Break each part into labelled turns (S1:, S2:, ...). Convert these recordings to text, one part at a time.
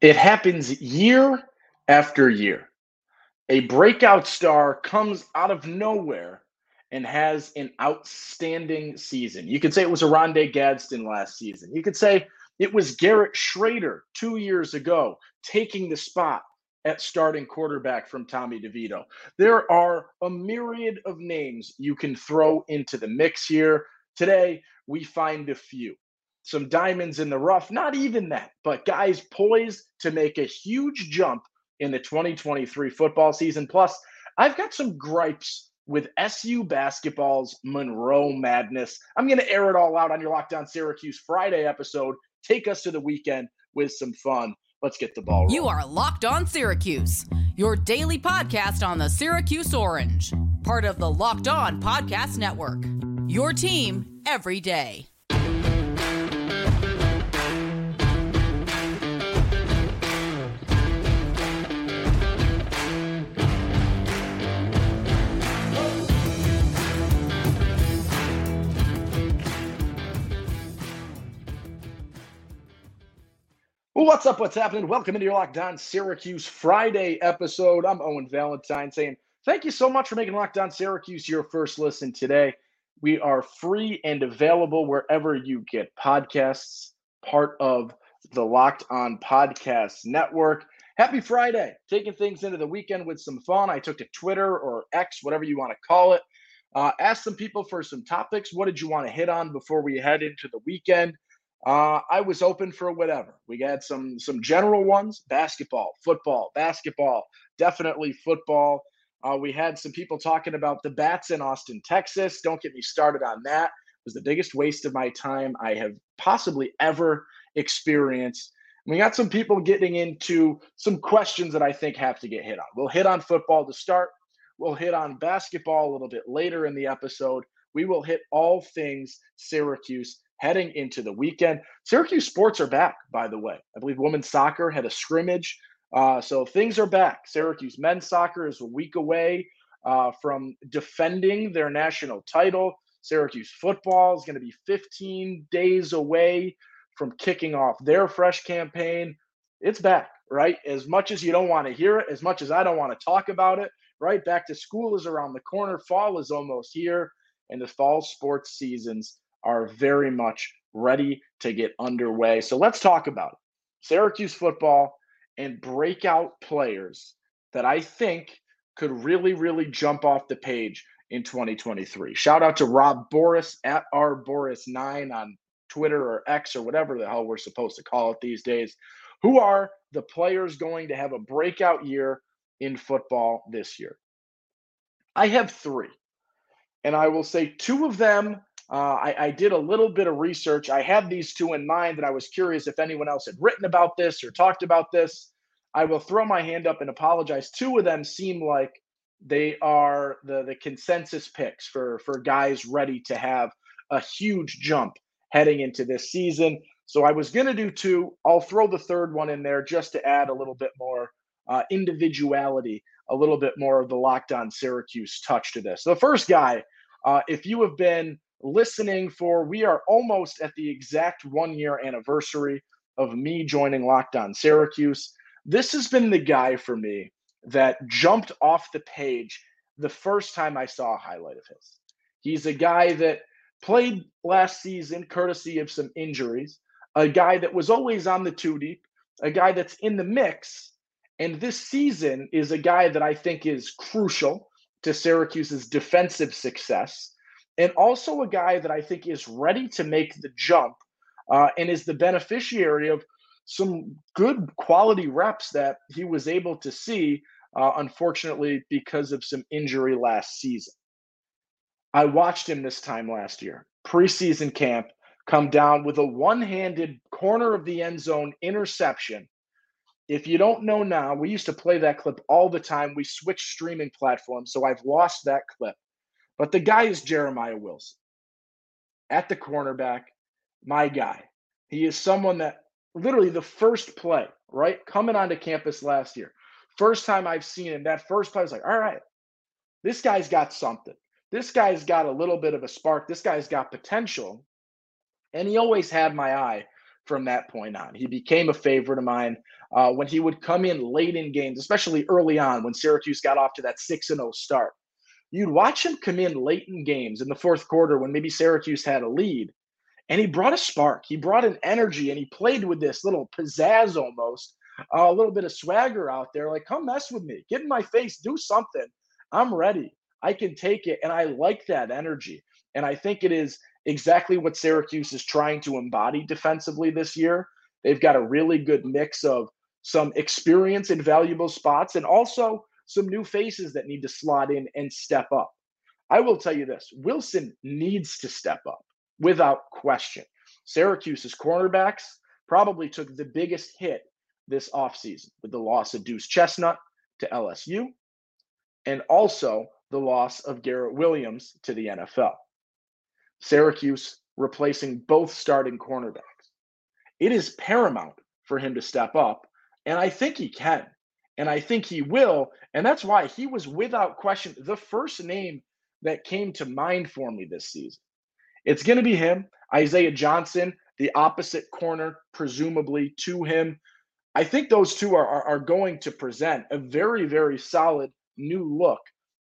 S1: It happens year after year. A breakout star comes out of nowhere and has an outstanding season. You could say it was Oronde Gadsden last season. You could say it was Garrett Shrader two years ago taking the spot at starting quarterback from Tommy DeVito. There are a myriad of names you can throw into the mix here. Today, we find a few some diamonds in the rough, not even that, but guys poised to make a huge jump in the 2023 football season. Plus, I've got some gripes with SU basketball's Monroe Madness. I'm going to air it all out on your Locked On Syracuse Friday episode. Take us to the weekend with some fun. Let's get the ball. Rolling.
S2: You are Locked On Syracuse, your daily podcast on the Syracuse Orange, part of the Locked On Podcast Network. Your team every day.
S1: What's up? What's happening? Welcome into your Locked On Syracuse Friday episode. I'm Owen Valentine saying thank you so much for making Locked On Syracuse your first listen today. We are free and available wherever you get podcasts, part of the Locked On Podcast Network. Happy Friday. Taking things into the weekend with some fun. I took to Twitter or X, whatever you want to call it. Uh, asked some people for some topics. What did you want to hit on before we head into the weekend? Uh, I was open for whatever. We had some some general ones: basketball, football, basketball, definitely football. Uh, we had some people talking about the bats in Austin, Texas. Don't get me started on that. It was the biggest waste of my time I have possibly ever experienced. We got some people getting into some questions that I think have to get hit on. We'll hit on football to start. We'll hit on basketball a little bit later in the episode. We will hit all things Syracuse heading into the weekend. Syracuse sports are back, by the way. I believe women's soccer had a scrimmage. Uh, so things are back. Syracuse men's soccer is a week away uh, from defending their national title. Syracuse football is going to be 15 days away from kicking off their fresh campaign. It's back, right? As much as you don't want to hear it, as much as I don't want to talk about it, right? Back to school is around the corner. Fall is almost here, and the fall sports seasons are very much ready to get underway. So let's talk about it. Syracuse football and breakout players that I think could really, really jump off the page in 2023. Shout out to Rob Boris at R Boris9 on Twitter or X or whatever the hell we're supposed to call it these days. Who are the players going to have a breakout year in football this year? I have three. And I will say two of them uh, I, I, did a little bit of research. I had these two in mind, and I was curious if anyone else had written about this or talked about this. I will throw my hand up and apologize. Two of them seem like they are the the consensus picks for for guys ready to have a huge jump heading into this season. So I was going to do two. I'll throw the third one in there just to add a little bit more uh, individuality, a little bit more of the Locked On Syracuse touch to this. The first guy, uh, if you have been listening for. We are almost at the exact one year anniversary of me joining Locked On Syracuse. This has been the guy for me that jumped off the page the first time I saw a highlight of his. He's a guy that played last season courtesy of some injuries, a guy that was always on the two deep, a guy that's in the mix. And this season is a guy that I think is crucial to Syracuse's defensive success and also a guy that I think is ready to make the jump uh, and is the beneficiary of some good quality reps that he was able to see, uh, unfortunately, because of some injury last season. I watched him this time last year, preseason camp, come down with a one handed corner of the end zone interception. If you don't know now, we used to play that clip all the time. We switched streaming platforms, so I've lost that clip. But the guy is Jeremiah Wilson at the cornerback, my guy. He is someone that literally the first play, right? Coming onto campus last year. First time I've seen him, that first play I was like, all right, this guy's got something. This guy's got a little bit of a spark. This guy's got potential. And he always had my eye from that point on. He became a favorite of mine uh, when he would come in late in games, especially early on when Syracuse got off to that 6 0 start. You'd watch him come in late in games in the fourth quarter when maybe Syracuse had a lead, and he brought a spark. He brought an energy, and he played with this little pizzazz almost, uh, a little bit of swagger out there. Like, come mess with me, get in my face, do something. I'm ready. I can take it. And I like that energy. And I think it is exactly what Syracuse is trying to embody defensively this year. They've got a really good mix of some experience in valuable spots and also some new faces that need to slot in and step up. I will tell you this Wilson needs to step up without question. Syracuse's cornerbacks probably took the biggest hit this offseason with the loss of Duce Chestnut to LSU and also the loss of Garrett Williams to the NFL. Syracuse replacing both starting cornerbacks. It is paramount for him to step up, and I think he can, and I think he will. And that's why he was without question the first name that came to mind for me this season. It's going to be him, Isaiah Johnson, the opposite corner, presumably to him. I think those two are, are, are going to present a very, very solid new look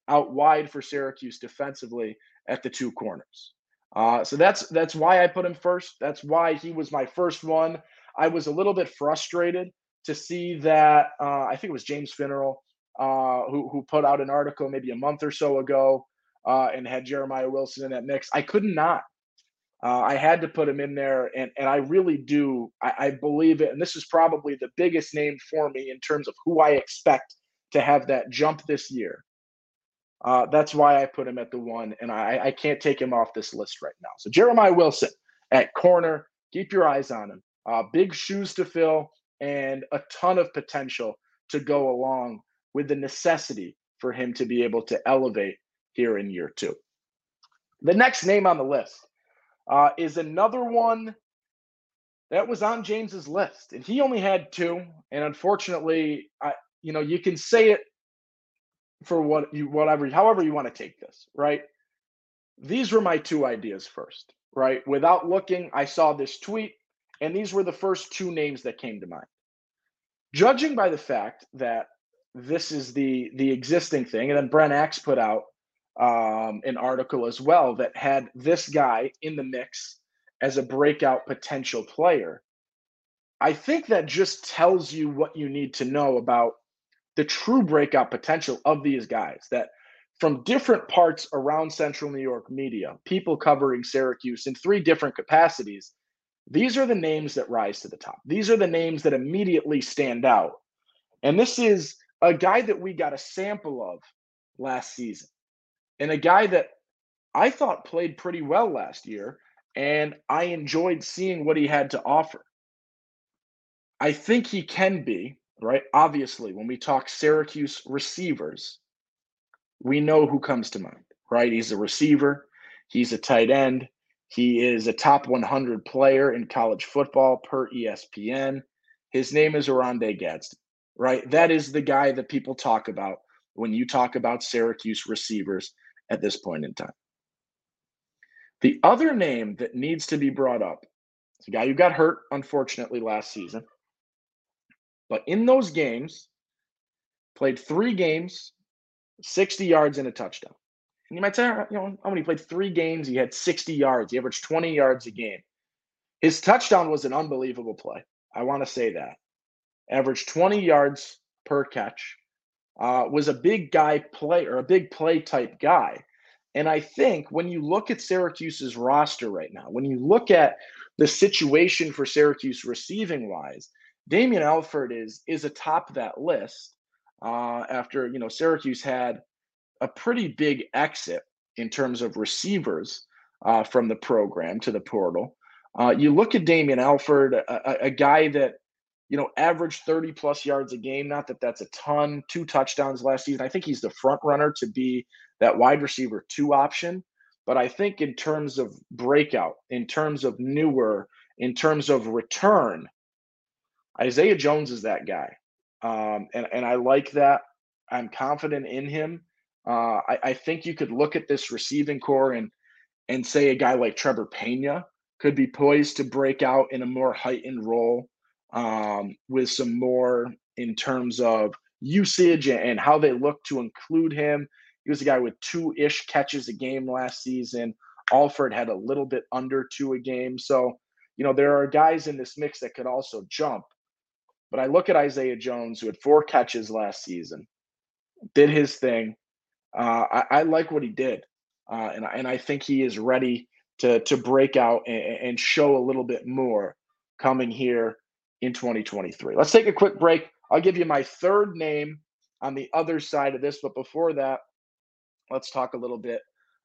S1: out wide for Syracuse defensively at the two corners. Uh, so that's that's why I put him first. That's why he was my first one. I was a little bit frustrated to see that uh, I think it was James Finneral uh, who who put out an article maybe a month or so ago uh, and had Jeremiah Wilson in that mix. I could not. Uh, I had to put him in there, and and I really do. I, I believe it, and this is probably the biggest name for me in terms of who I expect to have that jump this year. Uh, that's why I put him at the one, and I, I can't take him off this list right now. So Jeremiah Wilson at corner, keep your eyes on him. Uh, big shoes to fill and a ton of potential to go along with the necessity for him to be able to elevate here in year two. The next name on the list uh, is another one that was on James's list, and he only had two. And unfortunately, I, you know, you can say it for what you whatever however you want to take this, right? These were my two ideas first, right? Without looking, I saw this tweet and these were the first two names that came to mind. Judging by the fact that this is the the existing thing, and then Brent Axe put out um, an article as well that had this guy in the mix as a breakout potential player. I think that just tells you what you need to know about the true breakout potential of these guys that from different parts around central New York media, people covering Syracuse in three different capacities, these are the names that rise to the top. These are the names that immediately stand out. And this is a guy that we got a sample of last season, and a guy that I thought played pretty well last year, and I enjoyed seeing what he had to offer. I think he can be, right? Obviously, when we talk Syracuse receivers, we know who comes to mind, right? He's a receiver, he's a tight end, he is a top 100 player in college football per ESPN. His name is Oronde Gadsden, right? That is the guy that people talk about when you talk about Syracuse receivers at this point in time. The other name that needs to be brought up is a guy who got hurt, unfortunately, last season. But in those games, played three games, 60 yards and a touchdown. And you might say, you know, how many played three games? He had 60 yards. He averaged 20 yards a game. His touchdown was an unbelievable play. I want to say that. Averaged 20 yards per catch. Uh, was a big guy play or a big play type guy. And I think when you look at Syracuse's roster right now, when you look at the situation for Syracuse receiving wise, Damien Alford is is atop that list uh, after you know Syracuse had a pretty big exit in terms of receivers uh, from the program to the portal. Uh, you look at Damien Alford, a, a, guy that you know averaged 30 plus yards a game. Not that that's a ton. Two touchdowns last season. I think he's the front runner to be that wide receiver two option. But I think in terms of breakout, in terms of newer, in terms of return, Isaiah Jones is that guy. Um, and, and I like that. I'm confident in him. Uh, I, I, think you could look at this receiving core and and say a guy like Trevor Pena could be poised to break out in a more heightened role um, with some more in terms of usage and how they look to include him. He was a guy with two ish catches a game last season. Alford had a little bit under two a game. So, you know, there are guys in this mix that could also jump. But I look at Isaiah Jones, who had four catches last season, did his thing. Uh, I, I, like what he did. Uh, and, and I think he is ready to, to break out and, and show a little bit more coming here in 2023. Let's take a quick break. I'll give you my third name on the other side of this. But before that, let's talk a little bit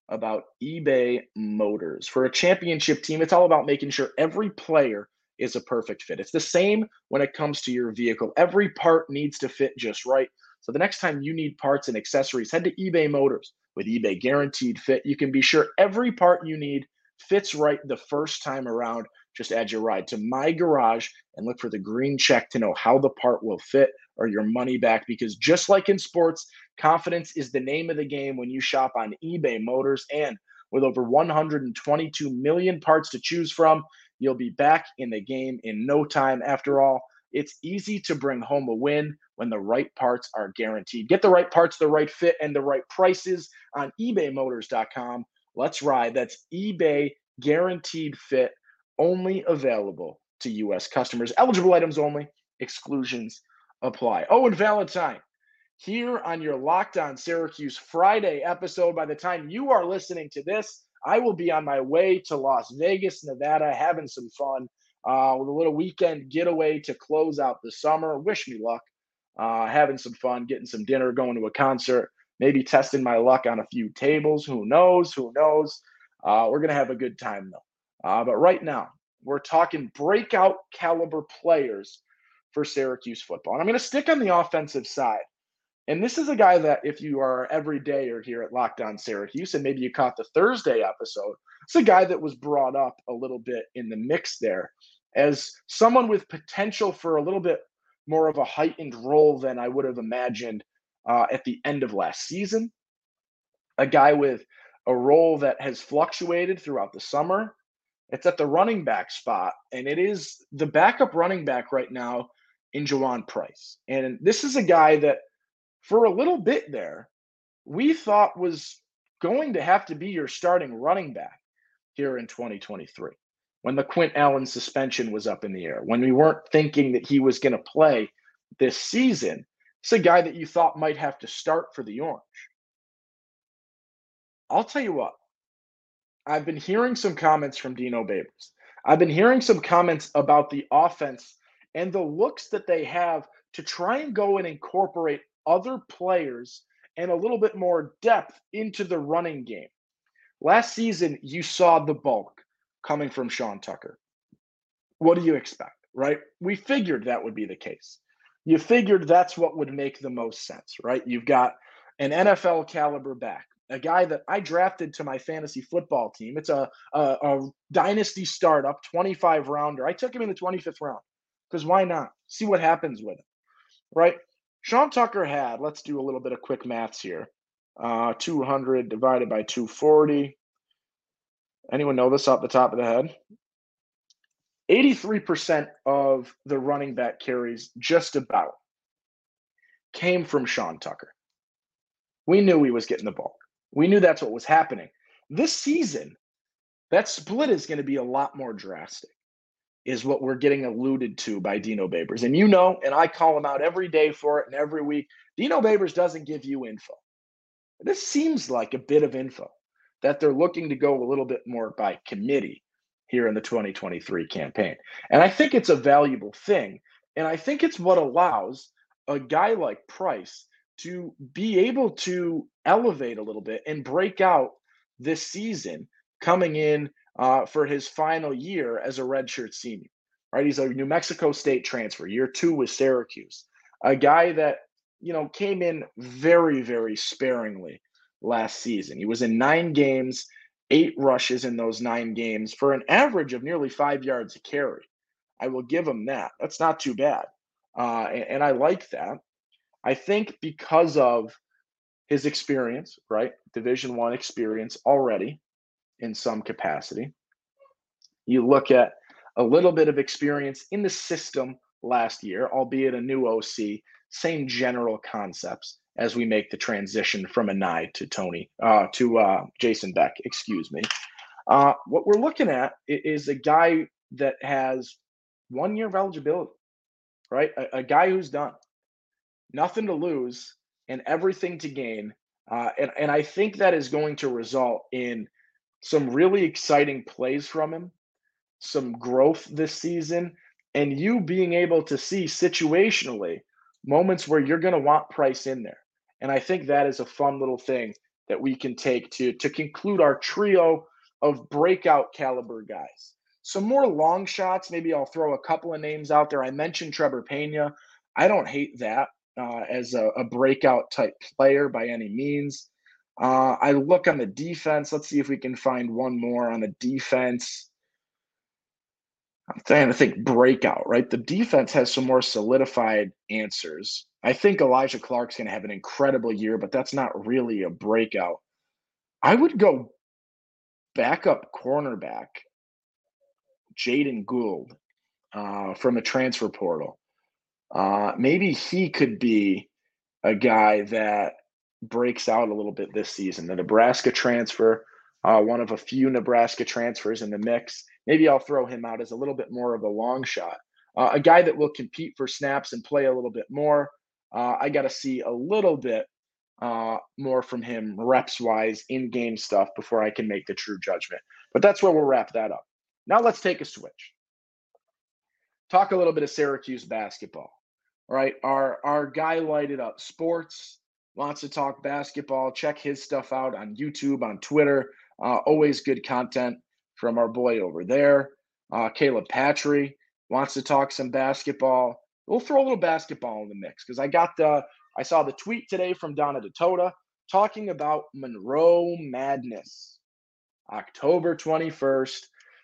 S1: about eBay Motors. For a championship team, it's all about making sure every player is a perfect fit. It's the same when it comes to your vehicle. Every part needs to fit just right. So the next time you need parts and accessories, head to eBay Motors. With eBay Guaranteed Fit, you can be sure every part you need fits right the first time around. Just add your ride to my garage and look for the green check to know how the part will fit or your money back. Because just like in sports, confidence is the name of the game when you shop on eBay Motors. And with over 122 million parts to choose from, you'll be back in the game in no time. After all, it's easy to bring home a win when the right parts are guaranteed. Get the right parts, the right fit, and the right prices on ebaymotors.com. Let's ride. That's eBay guaranteed fit, only available to U.S. customers. Eligible items only, exclusions apply. Oh, and Valentine, here on your Locked On Syracuse Friday episode, by the time you are listening to this, I will be on my way to Las Vegas, Nevada, having some fun uh, with a little weekend getaway to close out the summer. Wish me luck. Uh, having some fun, getting some dinner, going to a concert, maybe testing my luck on a few tables. Who knows? Who knows? Uh, we're going to have a good time, though. Uh, but right now, we're talking breakout caliber players for Syracuse football. And I'm going to stick on the offensive side. And this is a guy that, if you are every day or here at Locked On Syracuse, and maybe you caught the Thursday episode, it's a guy that was brought up a little bit in the mix there as someone with potential for a little bit more of a heightened role than I would have imagined uh, at the end of last season. A guy with a role that has fluctuated throughout the summer. It's at the running back spot, and it is the backup running back right now in Juwaun Price. And this is a guy that, for a little bit there, we thought was going to have to be your starting running back here in 2023 when the Quint Allen suspension was up in the air, when we weren't thinking that he was going to play this season. It's a guy that you thought might have to start for the Orange. I'll tell you what, I've been hearing some comments from Dino Babers. I've been hearing some comments about the offense and the looks that they have to try and go and incorporate other players and a little bit more depth into the running game. Last season, you saw the bulk coming from Sean Tucker. What do you expect, right? We figured that would be the case. You figured that's what would make the most sense, right? You've got an NFL caliber back, a guy that I drafted to my fantasy football team. It's a, a, a dynasty startup, 25 rounder. I took him in the 25th round because why not? See what happens with him, right? Sean Tucker had, let's do a little bit of quick maths here. Uh, 200 divided by 240. Anyone know this off the top of the head? 83% of the running back carries, just about, came from Sean Tucker. We knew he was getting the ball. We knew that's what was happening. This season, that split is going to be a lot more drastic, is what we're getting alluded to by Dino Babers. And you know, and I call him out every day for it and every week. Dino Babers doesn't give you info. This seems like a bit of info that they're looking to go a little bit more by committee here in the 2023 campaign. And I think it's a valuable thing. And I think it's what allows a guy like Price to be able to elevate a little bit and break out this season coming in uh, for his final year as a redshirt senior. Right, he's a New Mexico State transfer, year two with Syracuse, a guy that you know came in very, very sparingly last season. He was in nine games, eight rushes in those nine games for an average of nearly five yards a carry. I will give him that. That's not too bad. Uh, and, and I like that. I think because of his experience, right? Division one experience already in some capacity. You look at a little bit of experience in the system last year, albeit a new OC, same general concepts as we make the transition from Anae to Tony, uh, to uh, Jason Beck, excuse me. Uh, what we're looking at is a guy that has one year of eligibility, right? A, a guy who's done nothing to lose and everything to gain. Uh, and, and I think that is going to result in some really exciting plays from him, some growth this season, and you being able to see situationally moments where you're going to want Price in there. And I think that is a fun little thing that we can take to to conclude our trio of breakout caliber guys. Some more long shots. Maybe I'll throw a couple of names out there. I mentioned Trevor Pena. I don't hate that uh, as a, a, breakout type player by any means. Uh, I look on the defense. Let's see if we can find one more on the defense. I'm trying to think breakout, right? The defense has some more solidified answers. I think Elijah Clark's going to have an incredible year, but that's not really a breakout. I would go backup cornerback, Jaden Gould, uh, from a transfer portal. Uh, maybe he could be a guy that breaks out a little bit this season. The Nebraska transfer, uh, one of a few Nebraska transfers in the mix. Maybe I'll throw him out as a little bit more of a long shot. Uh, a guy that will compete for snaps and play a little bit more. Uh, I got to see a little bit uh, more from him reps wise in game stuff before I can make the true judgment. But that's where we'll wrap that up. Now let's take a switch. Talk a little bit of Syracuse basketball. All right, our our guy lighted up sports wants to talk basketball. Check his stuff out on YouTube, on Twitter. Uh, always good content from our boy over there. Uh, Caleb Patry wants to talk some basketball we'll throw a little basketball in the mix because I got the I saw the tweet today from Donna Ditota talking about Monroe Madness. October 21st,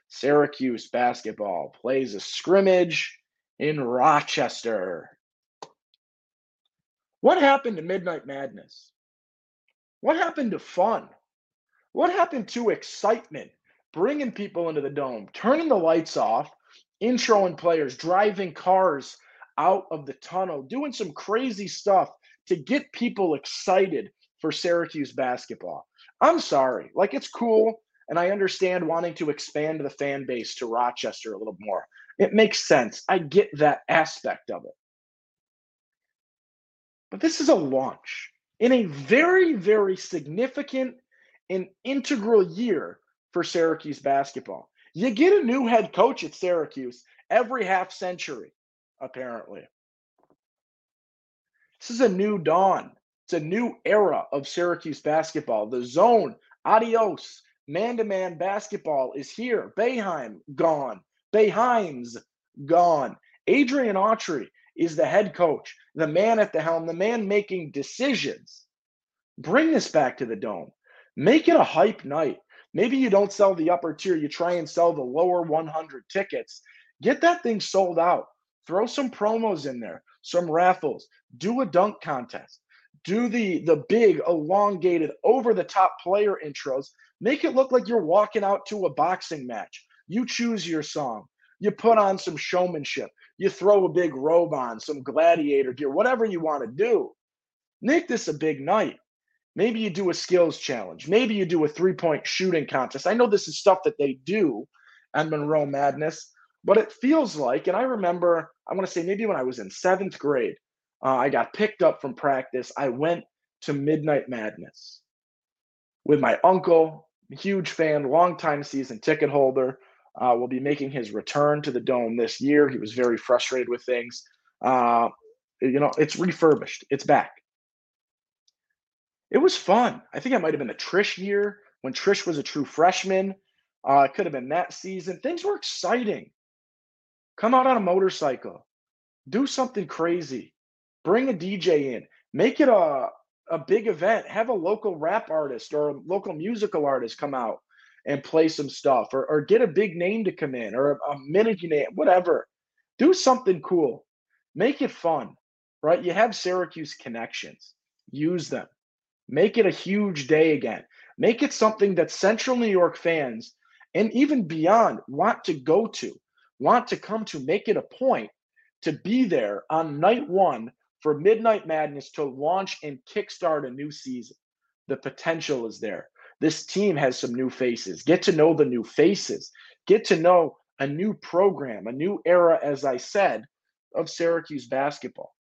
S1: Syracuse basketball plays a scrimmage in Rochester. What happened to Midnight Madness? What happened to fun? What happened to excitement? Bringing people into the dome, turning the lights off, introing players, driving cars out of the tunnel, doing some crazy stuff to get people excited for Syracuse basketball. I'm sorry. Like, it's cool. And I understand wanting to expand the fan base to Rochester a little more. It makes sense. I get that aspect of it. But this is a launch in a very, very significant and integral year for Syracuse basketball. You get a new head coach at Syracuse every half century apparently. This is a new dawn. It's a new era of Syracuse basketball. The zone, adios, man to man basketball is here. Boeheim, gone. Boeheim's gone. Adrian Autry is the head coach, the man at the helm, the man making decisions. Bring this back to the dome. Make it a hype night. Maybe you don't sell the upper tier, you try and sell the lower 100 tickets. Get that thing sold out. Throw some promos in there, some raffles, do a dunk contest, do the the big elongated over the top player intros. Make it look like you're walking out to a boxing match. You choose your song. You put on some showmanship. You throw a big robe on, some gladiator gear, whatever you want to do. Make this a big night. Maybe you do a skills challenge. Maybe you do a three point shooting contest. I know this is stuff that they do at Monroe Madness, but it feels like, and I remember, I want to say maybe when I was in seventh grade, uh, I got picked up from practice. I went to Midnight Madness with my uncle, huge fan, longtime season ticket holder. Uh, will be making his return to the dome this year. He was very frustrated with things. Uh, you know, it's refurbished. It's back. It was fun. I think it might have been the Trish year when Trish was a true freshman. Uh, it could have been that season. Things were exciting. Come out on a motorcycle. Do something crazy. Bring a DJ in. Make it a, a big event. Have a local rap artist or a local musical artist come out and play some stuff or, or get a big name to come in or a, a minute name, whatever. Do something cool. Make it fun, right? You have Syracuse connections. Use them. Make it a huge day again. Make it something that Central New York fans and even beyond want to go to, want to come to, make it a point to be there on night one for Midnight Madness to launch and kickstart a new season. The potential is there. This team has some new faces. Get to know the new faces. Get to know a new program, a new era, as I said, of Syracuse basketball.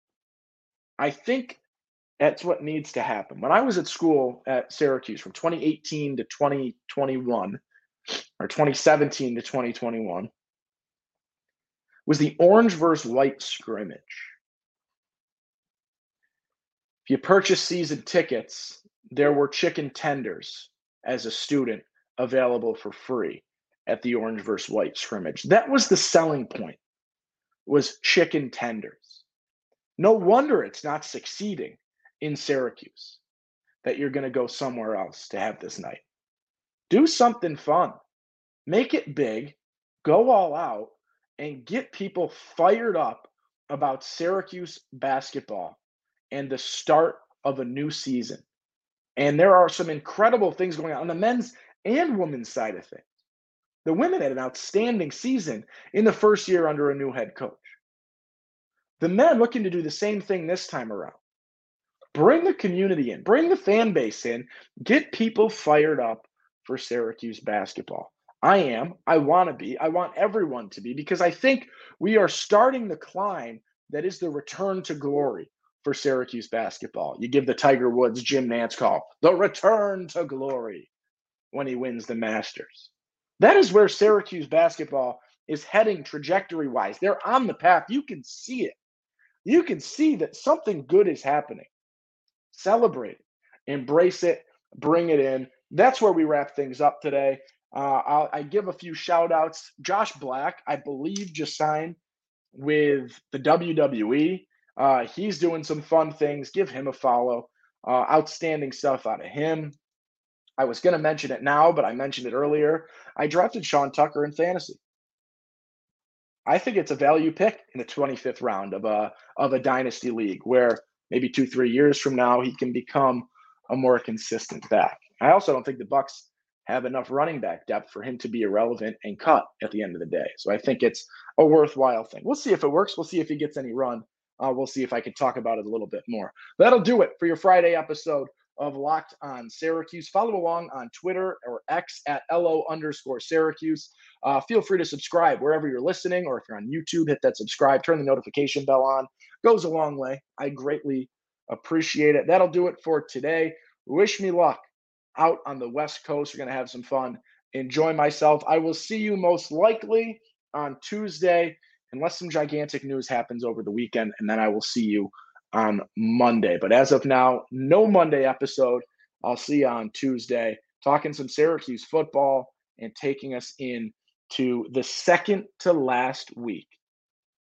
S1: I think that's what needs to happen. When I was at school at Syracuse from 2018 to 2021, or 2017 to 2021, was the orange versus white scrimmage. If you purchase season tickets, there were chicken tenders as a student available for free at the orange versus white scrimmage. That was the selling point was chicken tenders. No wonder it's not succeeding in Syracuse that you're going to go somewhere else to have this night. Do something fun. Make it big, go all out and get people fired up about Syracuse basketball and the start of a new season. And there are some incredible things going on on the men's and women's side of things. The women had an outstanding season in the first year under a new head coach. The men looking to do the same thing this time around. Bring the community in, bring the fan base in, get people fired up for Syracuse basketball. I am. I want to be. I want everyone to be because I think we are starting the climb that is the return to glory for Syracuse basketball. You give the Tiger Woods Jim Nantz call, the return to glory when he wins the Masters. That is where Syracuse basketball is heading trajectory wise. They're on the path. You can see it. You can see that something good is happening. Celebrate it, embrace it, bring it in. That's where we wrap things up today. Uh, I give a few shout outs. Josh Black, I believe, just signed with the WWE. Uh, he's doing some fun things. Give him a follow. Uh, outstanding stuff out of him. I was going to mention it now, but I mentioned it earlier. I drafted Sean Tucker in fantasy. I think it's a value pick in the 25th round of a of a dynasty league where maybe two three years from now he can become a more consistent back. I also don't think the Bucks have enough running back depth for him to be irrelevant and cut at the end of the day. So I think it's a worthwhile thing. We'll see if it works. We'll see if he gets any run. Uh, we'll see if I can talk about it a little bit more. That'll do it for your Friday episode of Locked on Syracuse. Follow along on Twitter or X at LO underscore Syracuse. Uh, feel free to subscribe wherever you're listening, or if you're on YouTube, hit that subscribe, turn the notification bell on. Goes a long way. I greatly appreciate it. That'll do it for today. Wish me luck out on the West Coast. We're going to have some fun. Enjoy myself. I will see you most likely on Tuesday, unless some gigantic news happens over the weekend, and then I will see you on Monday. But as of now, no Monday episode. I'll see you on Tuesday, talking some Syracuse football and taking us in to the second to last week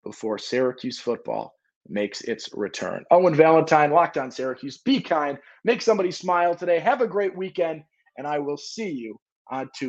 S1: before Syracuse football makes its return. Owen Valentine, locked on Syracuse. Be kind, make somebody smile today. Have a great weekend, and I will see you on Tuesday.